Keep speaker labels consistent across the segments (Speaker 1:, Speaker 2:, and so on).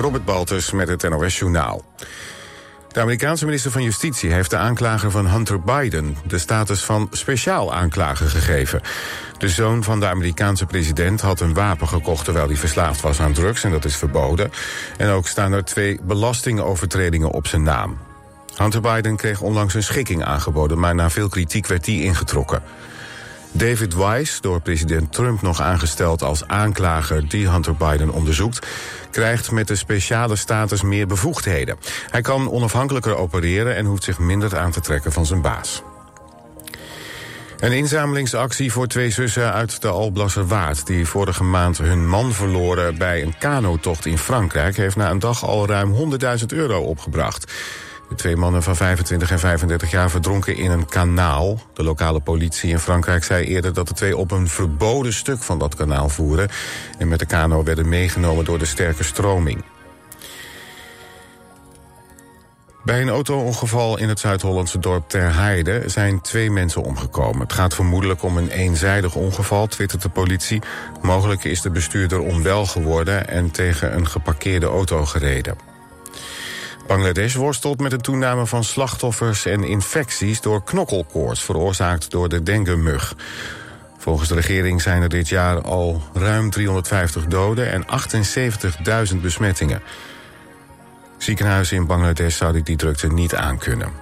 Speaker 1: Robert Baltus met het NOS Journaal. De Amerikaanse minister van Justitie heeft de aanklager van Hunter Biden... de status van speciaal aanklager gegeven. De zoon van de Amerikaanse president had een wapen gekocht... terwijl hij verslaafd was aan drugs en dat is verboden. En ook staan er twee belastingovertredingen op zijn naam. Hunter Biden kreeg onlangs een schikking aangeboden... maar na veel kritiek werd die ingetrokken. David Weiss, door president Trump nog aangesteld als aanklager die Hunter Biden onderzoekt, krijgt met de speciale status meer bevoegdheden. Hij kan onafhankelijker opereren en hoeft zich minder aan te trekken van zijn baas. Een inzamelingsactie voor twee zussen uit de Alblasserwaard... die vorige maand hun man verloren bij een kanotocht in Frankrijk... heeft na een dag al ruim 100.000 euro opgebracht. De twee mannen van 25 en 35 jaar verdronken in een kanaal. De lokale politie in Frankrijk zei eerder dat de twee op een verboden stuk van dat kanaal voeren... en met de kano werden meegenomen door de sterke stroming. Bij een auto-ongeval in het Zuid-Hollandse dorp Ter Heide zijn twee mensen omgekomen. Het gaat vermoedelijk om een eenzijdig ongeval, twittert de politie. Mogelijk is de bestuurder onwel geworden en tegen een geparkeerde auto gereden. Bangladesh worstelt met een toename van slachtoffers en infecties door knokkelkoorts, veroorzaakt door de dengue-mug. Volgens de regering zijn er dit jaar al ruim 350 doden en 78.000 besmettingen. Ziekenhuizen in Bangladesh zouden die drukte niet aankunnen.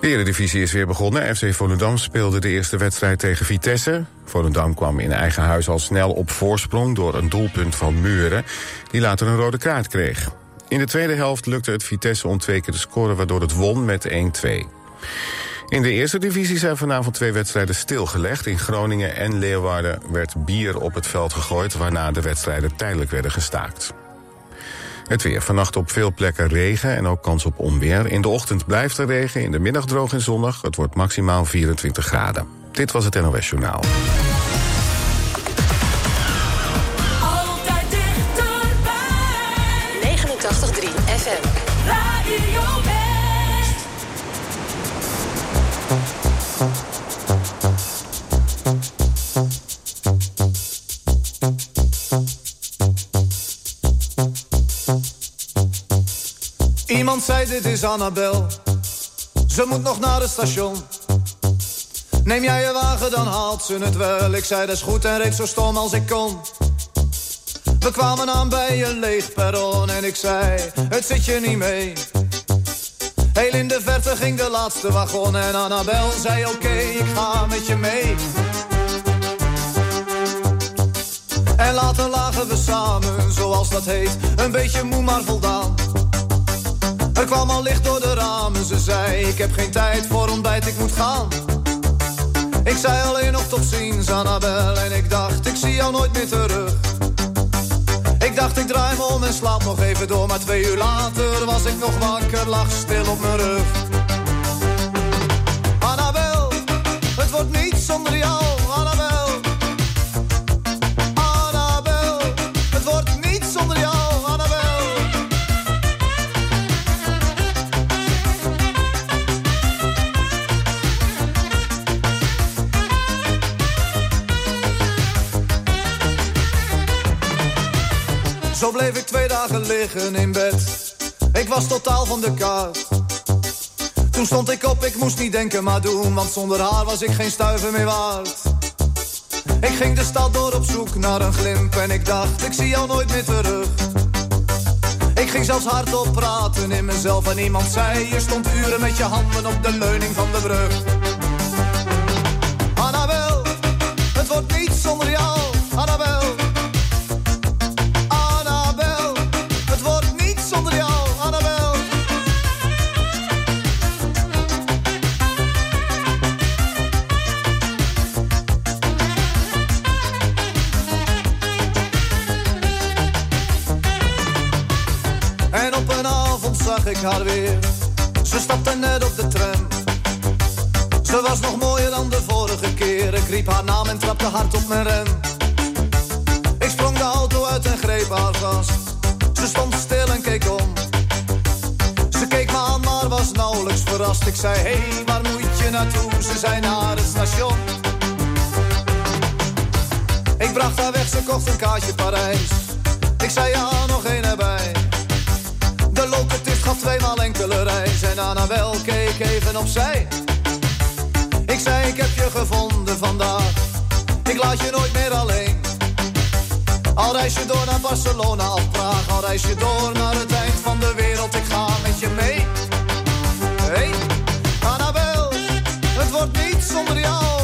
Speaker 1: De Eredivisie is weer begonnen. FC Volendam speelde de eerste wedstrijd tegen Vitesse. Volendam kwam in eigen huis al snel op voorsprong... door een doelpunt van Muren, die later een rode kaart kreeg. In de tweede helft lukte het Vitesse om twee keer te scoren... waardoor het won met 1-2. In de eerste divisie zijn vanavond twee wedstrijden stilgelegd. In Groningen en Leeuwarden werd bier op het veld gegooid... waarna de wedstrijden tijdelijk werden gestaakt. Het weer. Vannacht op veel plekken regen en ook kans op onweer. In de ochtend blijft er regen, in de middag droog en zonnig. Het wordt maximaal 24 graden. Dit was het NOS Journaal.
Speaker 2: Iemand zei dit is Annabel. Ze moet nog naar het station. Neem jij je wagen, dan haalt ze het wel. Ik zei dat is goed en reed zo stom als ik kon. We kwamen aan bij een leeg perron en ik zei, het zit je niet mee. Heel in de verte ging de laatste wagon en Annabel zei oké, ik ga met je mee. En later lagen we samen, zoals dat heet, een beetje moe maar voldaan. Er kwam al licht door de ramen, ze zei ik heb geen tijd voor ontbijt, ik moet gaan. Ik zei alleen nog tot ziens, Annabel, en ik dacht ik zie jou nooit meer terug. Ik dacht ik draai me om en slaap nog even door, maar twee uur later was ik nog wakker, lag stil op mijn rug. Annabel, het wordt niet zonder jou, Zo bleef ik twee dagen liggen in bed. Ik was totaal van de kaart. Toen stond ik op, ik moest niet denken maar doen, want zonder haar was ik geen stuiver meer waard. Ik ging de stad door op zoek naar een glimp en ik dacht, ik zie jou nooit meer terug. Ik ging zelfs hardop praten in mezelf en iemand zei, je stond uren met je handen op de leuning van de brug. Weer. Ze stapte net op de tram. Ze was nog mooier dan de vorige keer. Ik riep haar naam en trapte hard op mijn rem. Ik sprong de auto uit en greep haar vast. Ze stond stil en keek om. Ze keek me aan, maar was nauwelijks verrast. Ik zei, hé, hey, waar moet je naartoe? Ze zei naar het station. Ik bracht haar weg, ze kocht een kaartje Parijs. Ik
Speaker 3: zei ja, nog één erbij. Gaf tweemaal enkele reis en Annabel keek even opzij. Ik zei ik heb je gevonden vandaag, ik laat je nooit meer alleen. Al reis je door naar Barcelona of Praag, al reis je door naar het eind van de wereld, ik ga met je mee. Hey, Annabel, het wordt niet zonder jou.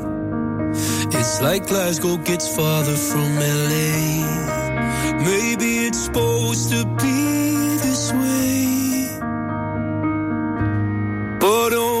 Speaker 4: It's like Glasgow gets farther from LA. Maybe it's supposed to be this way. But oh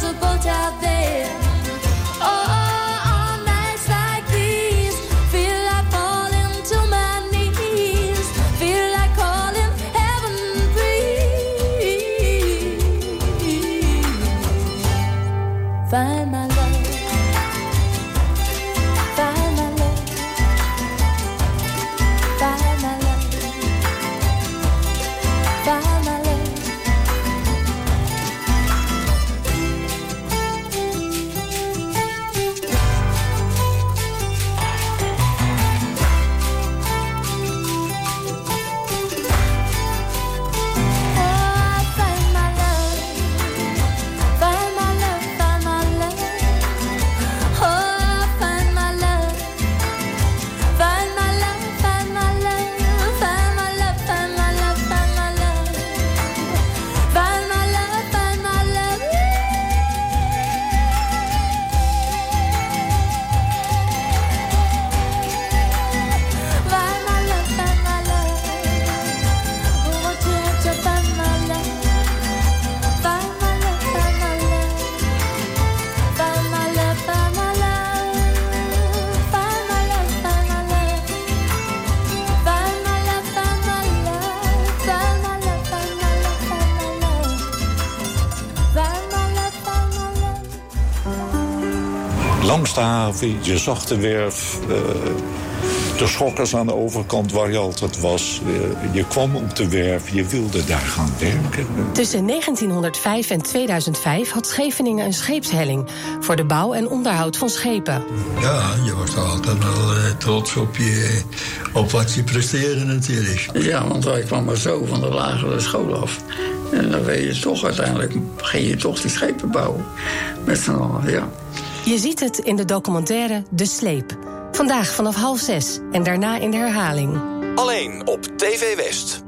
Speaker 4: has a boat out there.
Speaker 5: Je zag de werf, uh, de schokkers aan de overkant waar je altijd was. Uh, je kwam op de werf, je wilde daar gaan werken.
Speaker 6: Tussen 1905 en 2005 had Scheveningen een scheepshelling... voor de bouw en onderhoud van schepen.
Speaker 7: Ja, je was altijd wel uh, trots op, je, op wat je presteerde natuurlijk.
Speaker 8: Ja, want wij kwamen zo van de lagere school af... En dan weet je toch uiteindelijk, ging je toch die schepen bouwen. Met z'n allen, ja.
Speaker 6: Je ziet het in de documentaire De Sleep. Vandaag vanaf half zes en daarna in de herhaling.
Speaker 9: Alleen op TV West.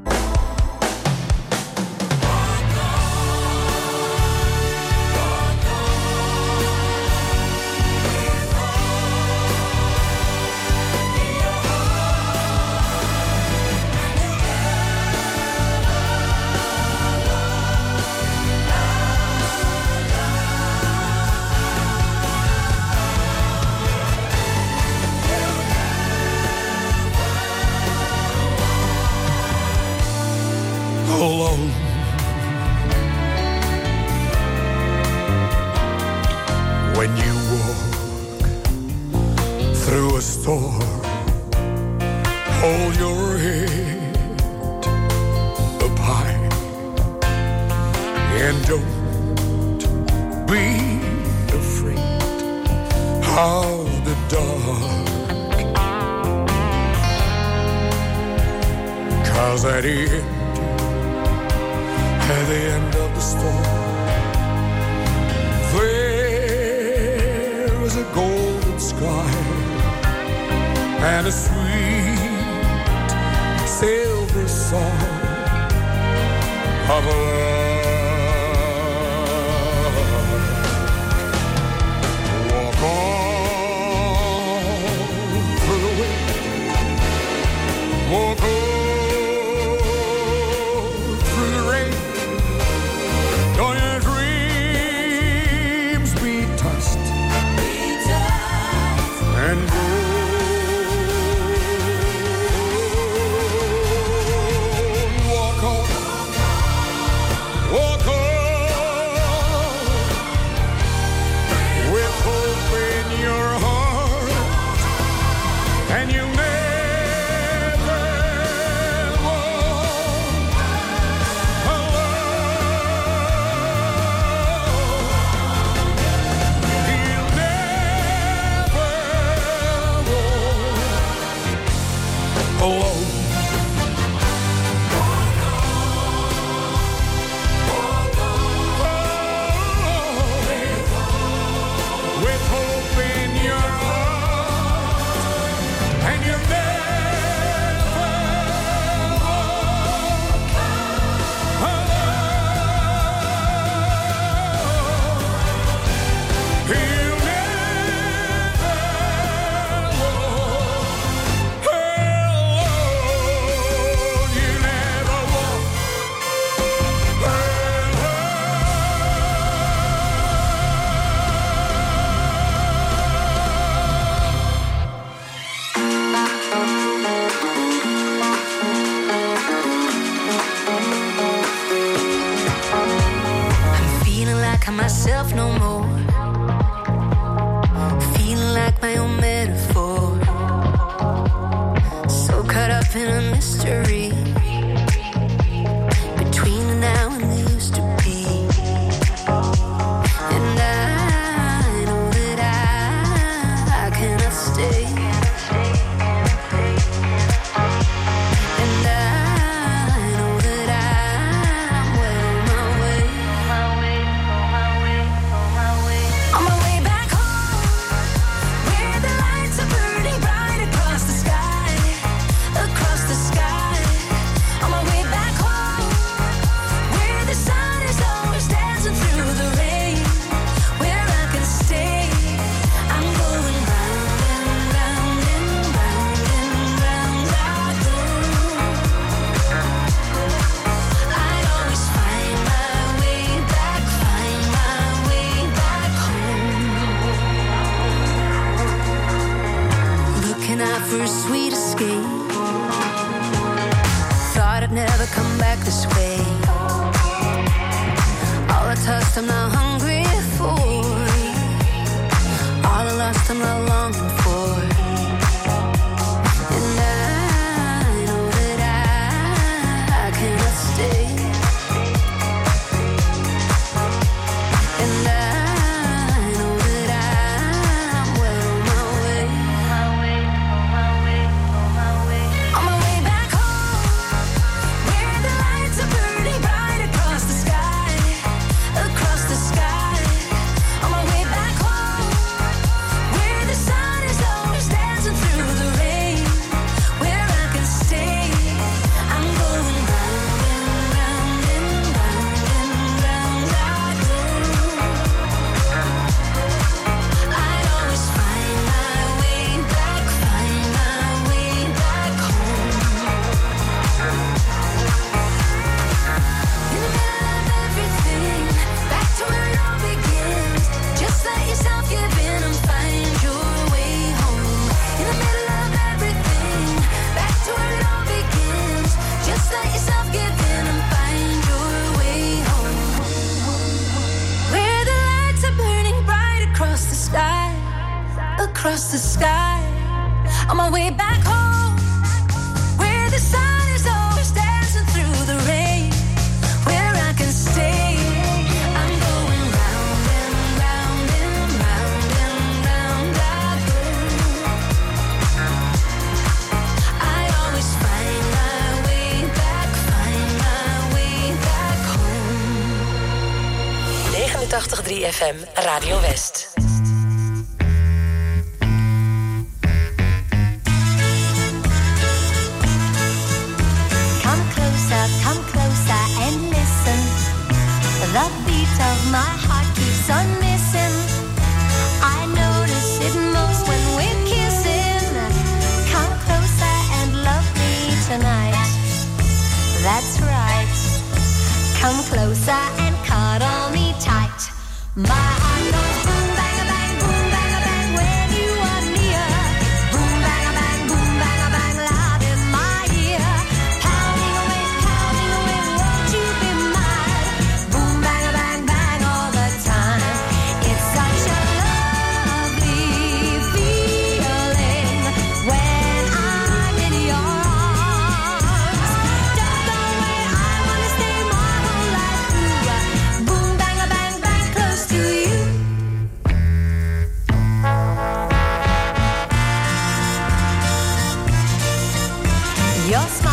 Speaker 10: your smile.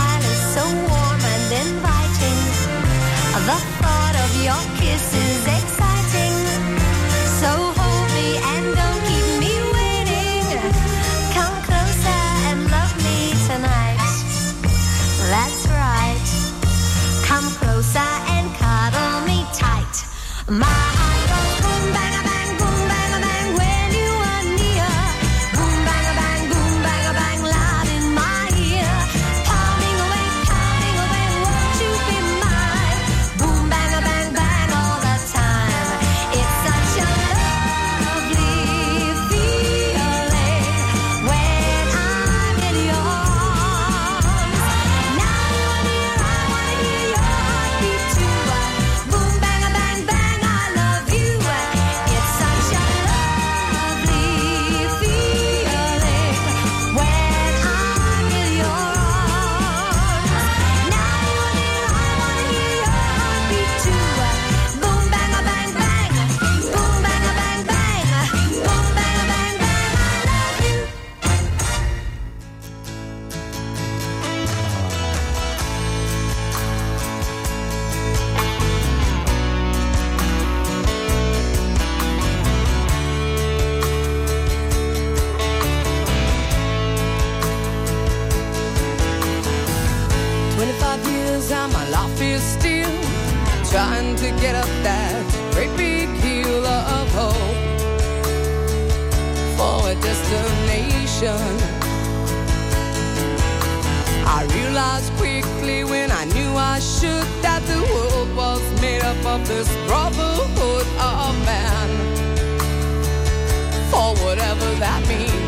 Speaker 10: me.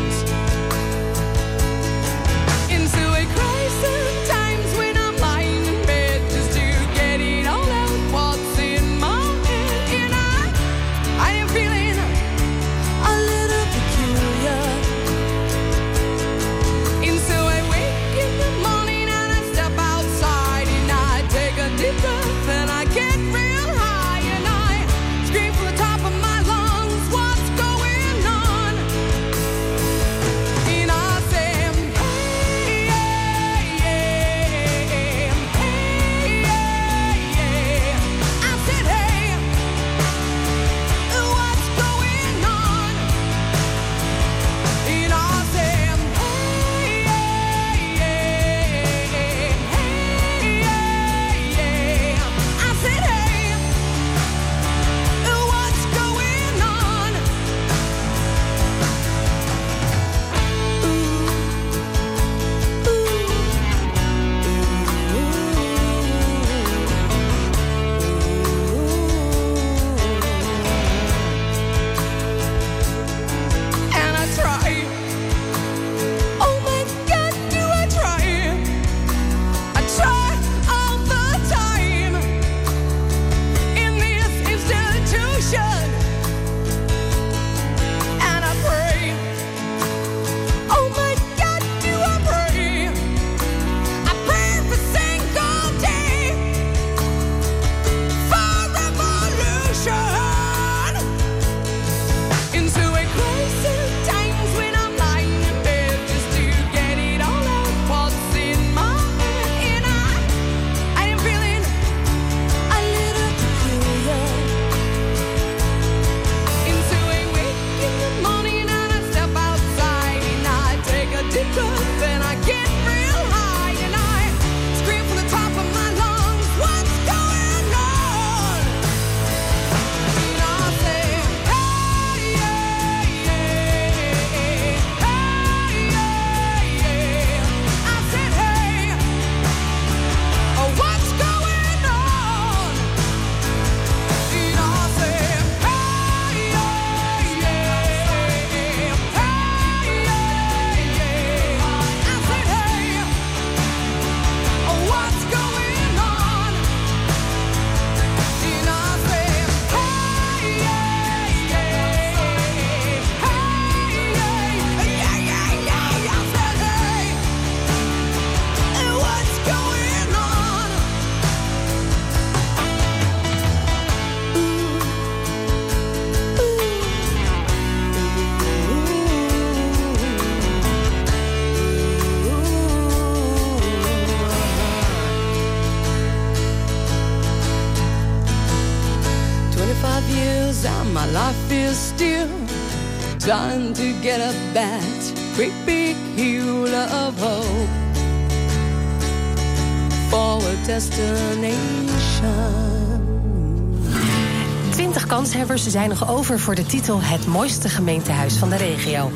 Speaker 11: voor de titel Het mooiste gemeentehuis van de regio.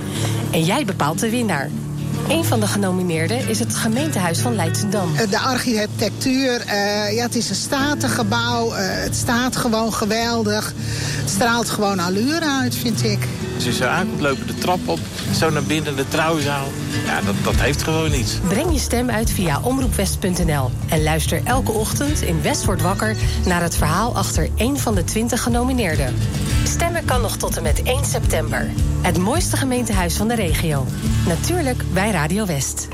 Speaker 11: En jij bepaalt de winnaar. Een van de genomineerden is het gemeentehuis van Leidschendam.
Speaker 12: Eh, de architectuur, eh, ja, het is een statig gebouw. Eh, het staat gewoon geweldig. Het straalt gewoon allure uit, vind ik.
Speaker 13: Als je zo aankomt, lopen de trap op, zo naar binnen de trouwzaal. Ja, dat, dat heeft gewoon iets.
Speaker 11: Breng je stem uit via omroepwest.nl. En luister elke ochtend in West wordt wakker... naar het verhaal achter één van de twintig genomineerden. Stemmen kan nog tot en met 1 september. Het mooiste gemeentehuis van de regio. Natuurlijk bij Radio West.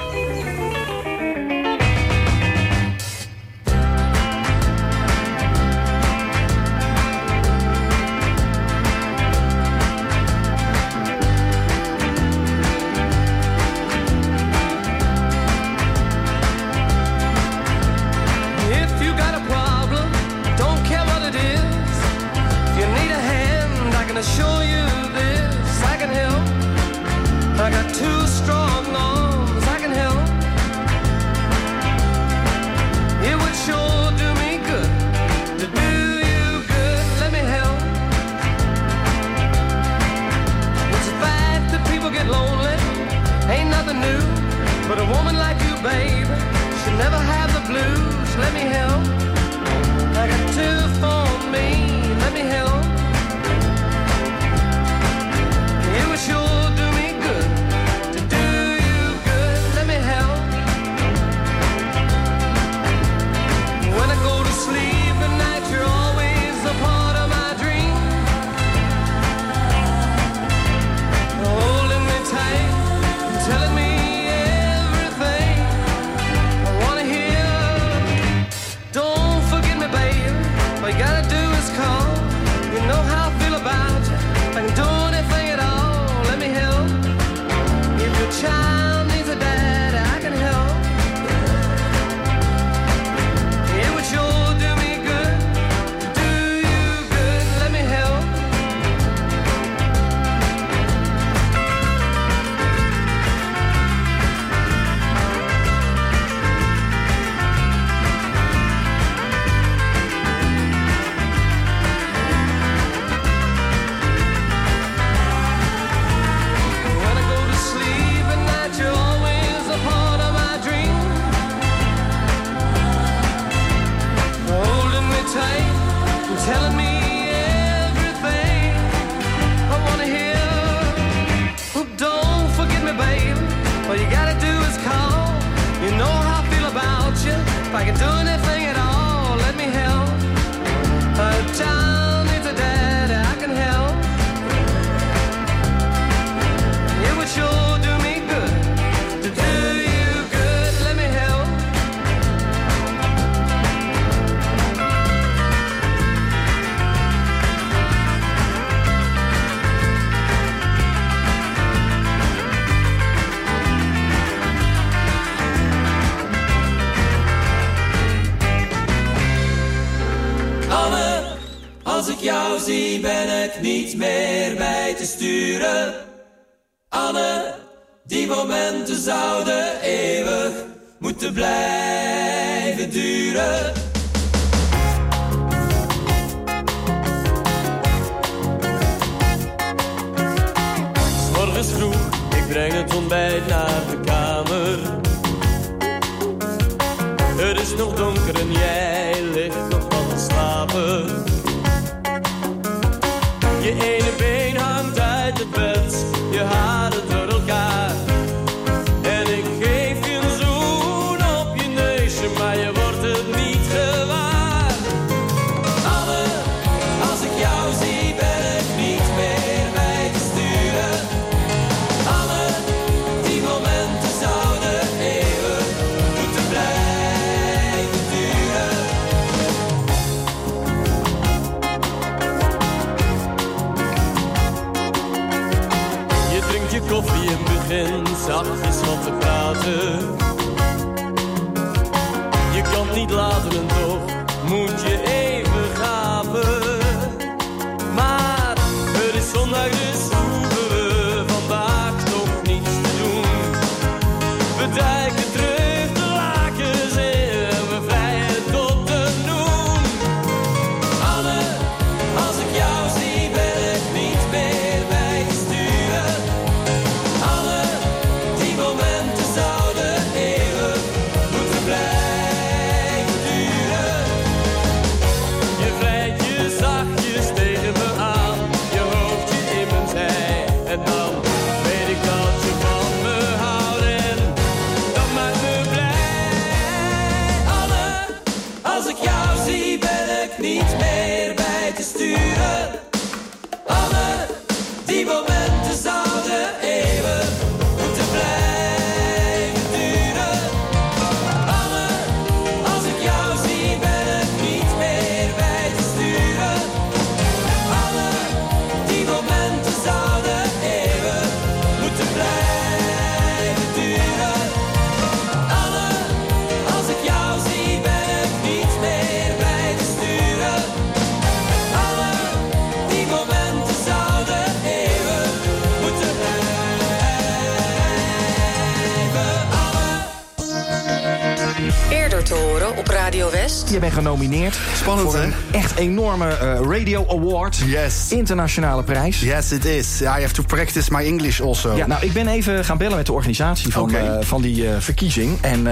Speaker 11: poder West?
Speaker 14: Je bent genomineerd.
Speaker 15: Spannend,
Speaker 14: voor een echt enorme eh, Radio Award.
Speaker 15: Yes.
Speaker 14: Internationale prijs.
Speaker 15: Yes, it is. I have to practice my English also.
Speaker 14: Ja, nou, ik ben even gaan bellen met de organisatie van, eh, van die eh, verkiezing. En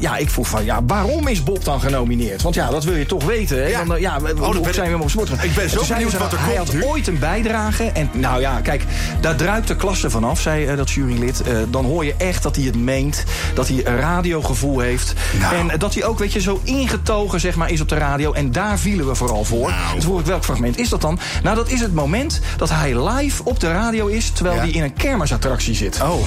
Speaker 14: ja, ik vroeg van, ja, waarom is Bob dan genomineerd? Want ja, dat wil je toch weten. Hè?
Speaker 15: Ja.
Speaker 14: Dan, ja,
Speaker 15: Oh, dan ben
Speaker 14: zijn we op sport?
Speaker 15: Ik ben
Speaker 14: En
Speaker 15: zo benieuwd wat er
Speaker 14: Hij
Speaker 15: komt
Speaker 14: had
Speaker 15: nu.
Speaker 14: ooit een bijdrage. En nou ja, kijk, daar druipt de klasse vanaf, zei dat jurylid. Dan hoor je echt dat hij het meent. Dat hij een radiogevoel heeft.
Speaker 15: Nou.
Speaker 14: En dat hij ook, weet je, zo ingetogen zeg maar, is op de radio. En daar vielen we vooral voor.
Speaker 15: Nou.
Speaker 14: Dus vroeg ik, welk fragment is dat dan? Nou, dat is het moment dat hij live op de radio is... terwijl
Speaker 15: Ja.
Speaker 14: hij in een kermisattractie zit.
Speaker 15: Oh.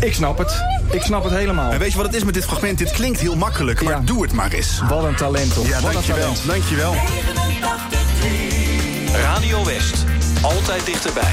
Speaker 14: Ik snap het. Ik snap het helemaal.
Speaker 15: En weet je wat het is met dit fragment? Dit klinkt heel makkelijk, maar
Speaker 14: Ja.
Speaker 15: doe het maar eens.
Speaker 14: Wat een talent, toch?
Speaker 15: Ja,
Speaker 14: Wat een
Speaker 15: dankjewel.
Speaker 14: talent.
Speaker 15: Dankjewel.
Speaker 16: Radio West. Altijd dichterbij.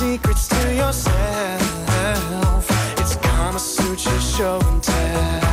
Speaker 4: secrets to yourself. It's Kama Sutra show and tell.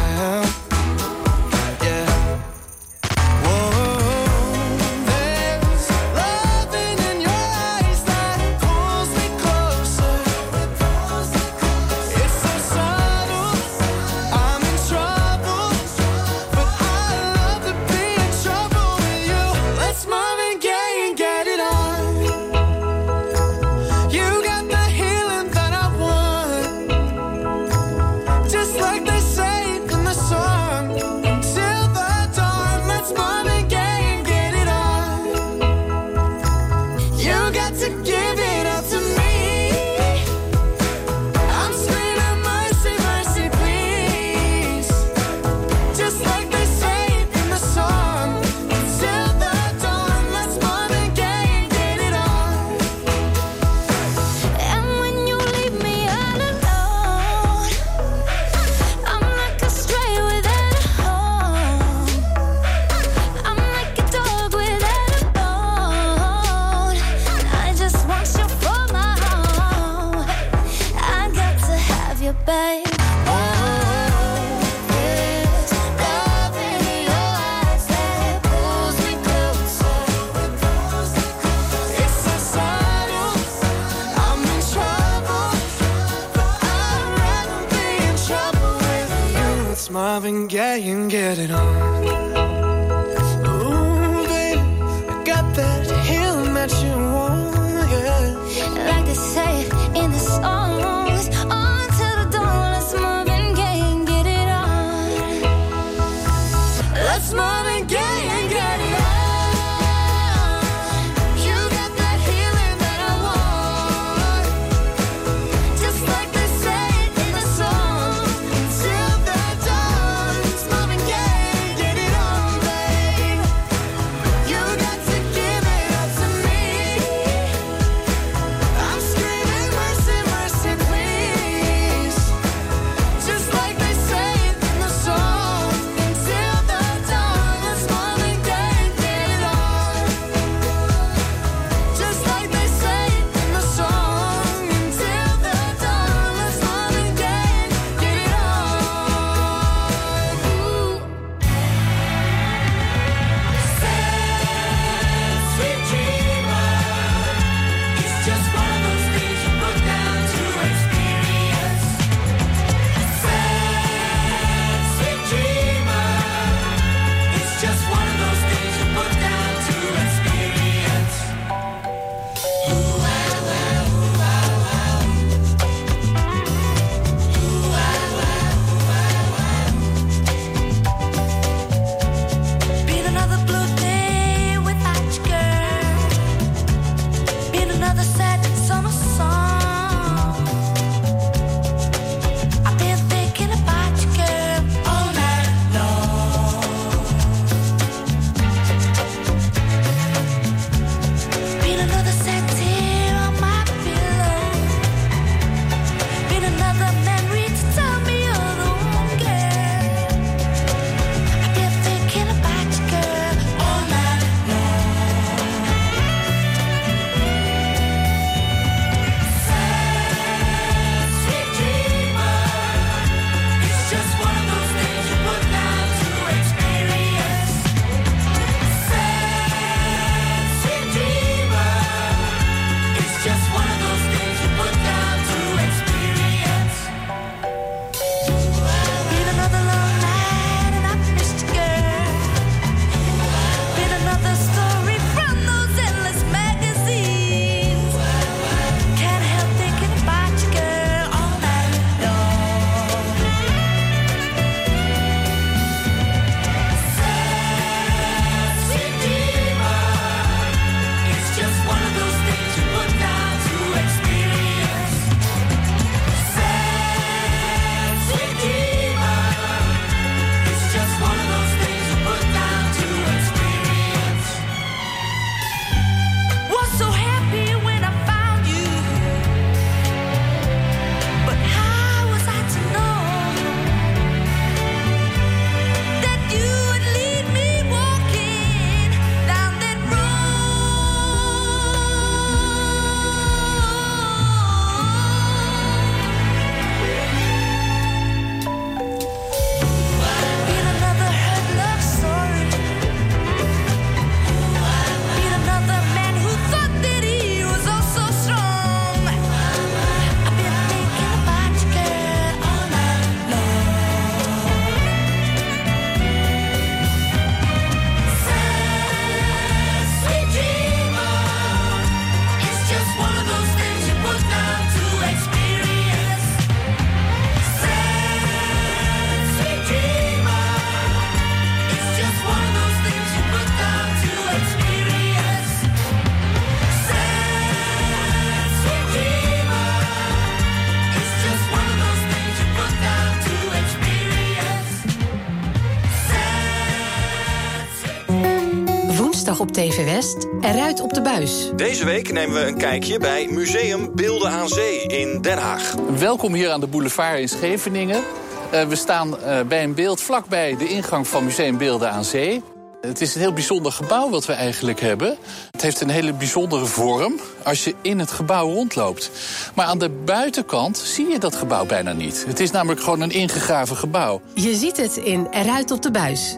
Speaker 11: Op TV West eruit op de buis.
Speaker 17: Deze week nemen we een kijkje bij Museum Beelden aan Zee in Den Haag.
Speaker 18: Welkom hier aan de boulevard in Scheveningen. Eh, we staan eh, bij een beeld vlakbij de ingang van Museum Beelden aan Zee. Het is een heel bijzonder gebouw wat we eigenlijk hebben. Het heeft een hele bijzondere vorm als je in het gebouw rondloopt. Maar aan de buitenkant zie je dat gebouw bijna niet. Het is namelijk gewoon een ingegraven gebouw.
Speaker 11: Je ziet het in Eruit op de buis.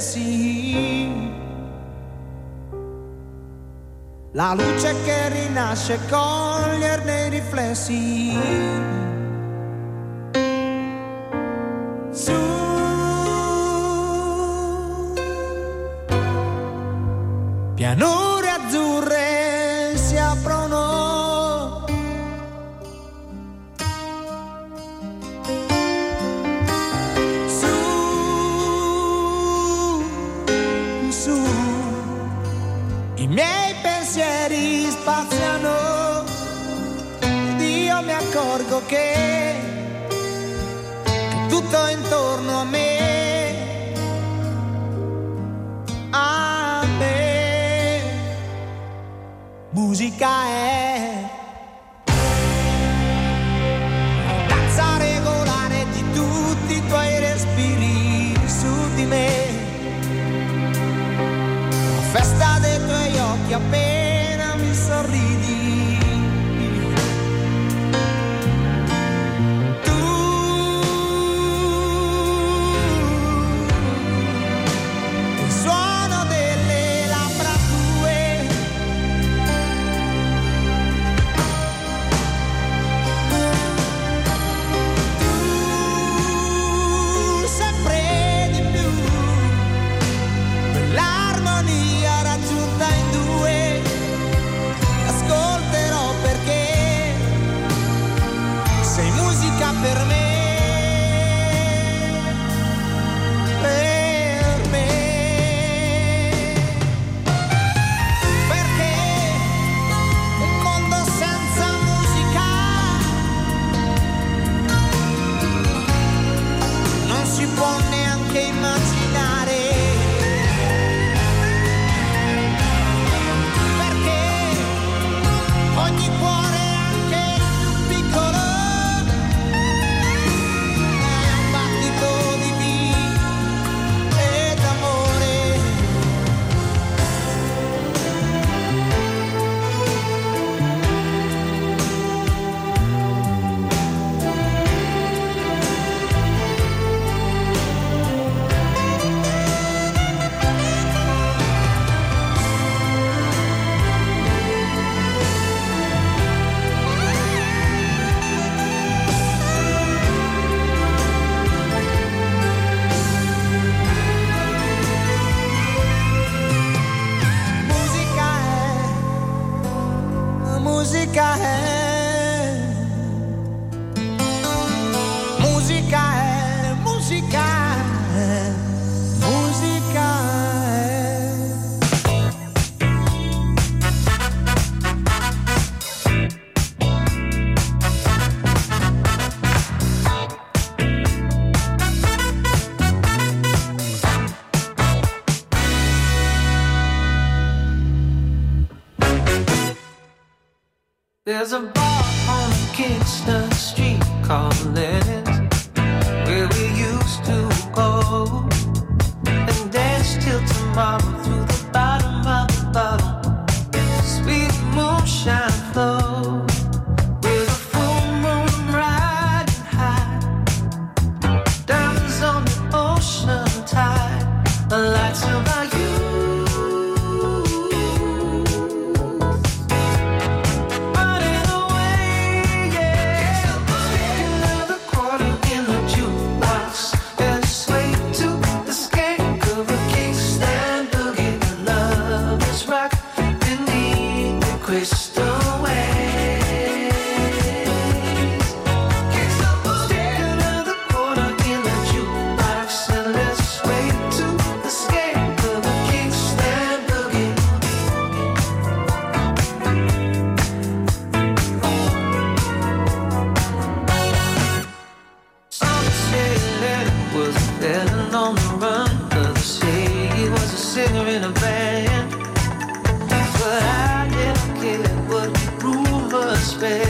Speaker 19: sì. La luce che rinasce coglierne i riflessi.
Speaker 6: Música é usted.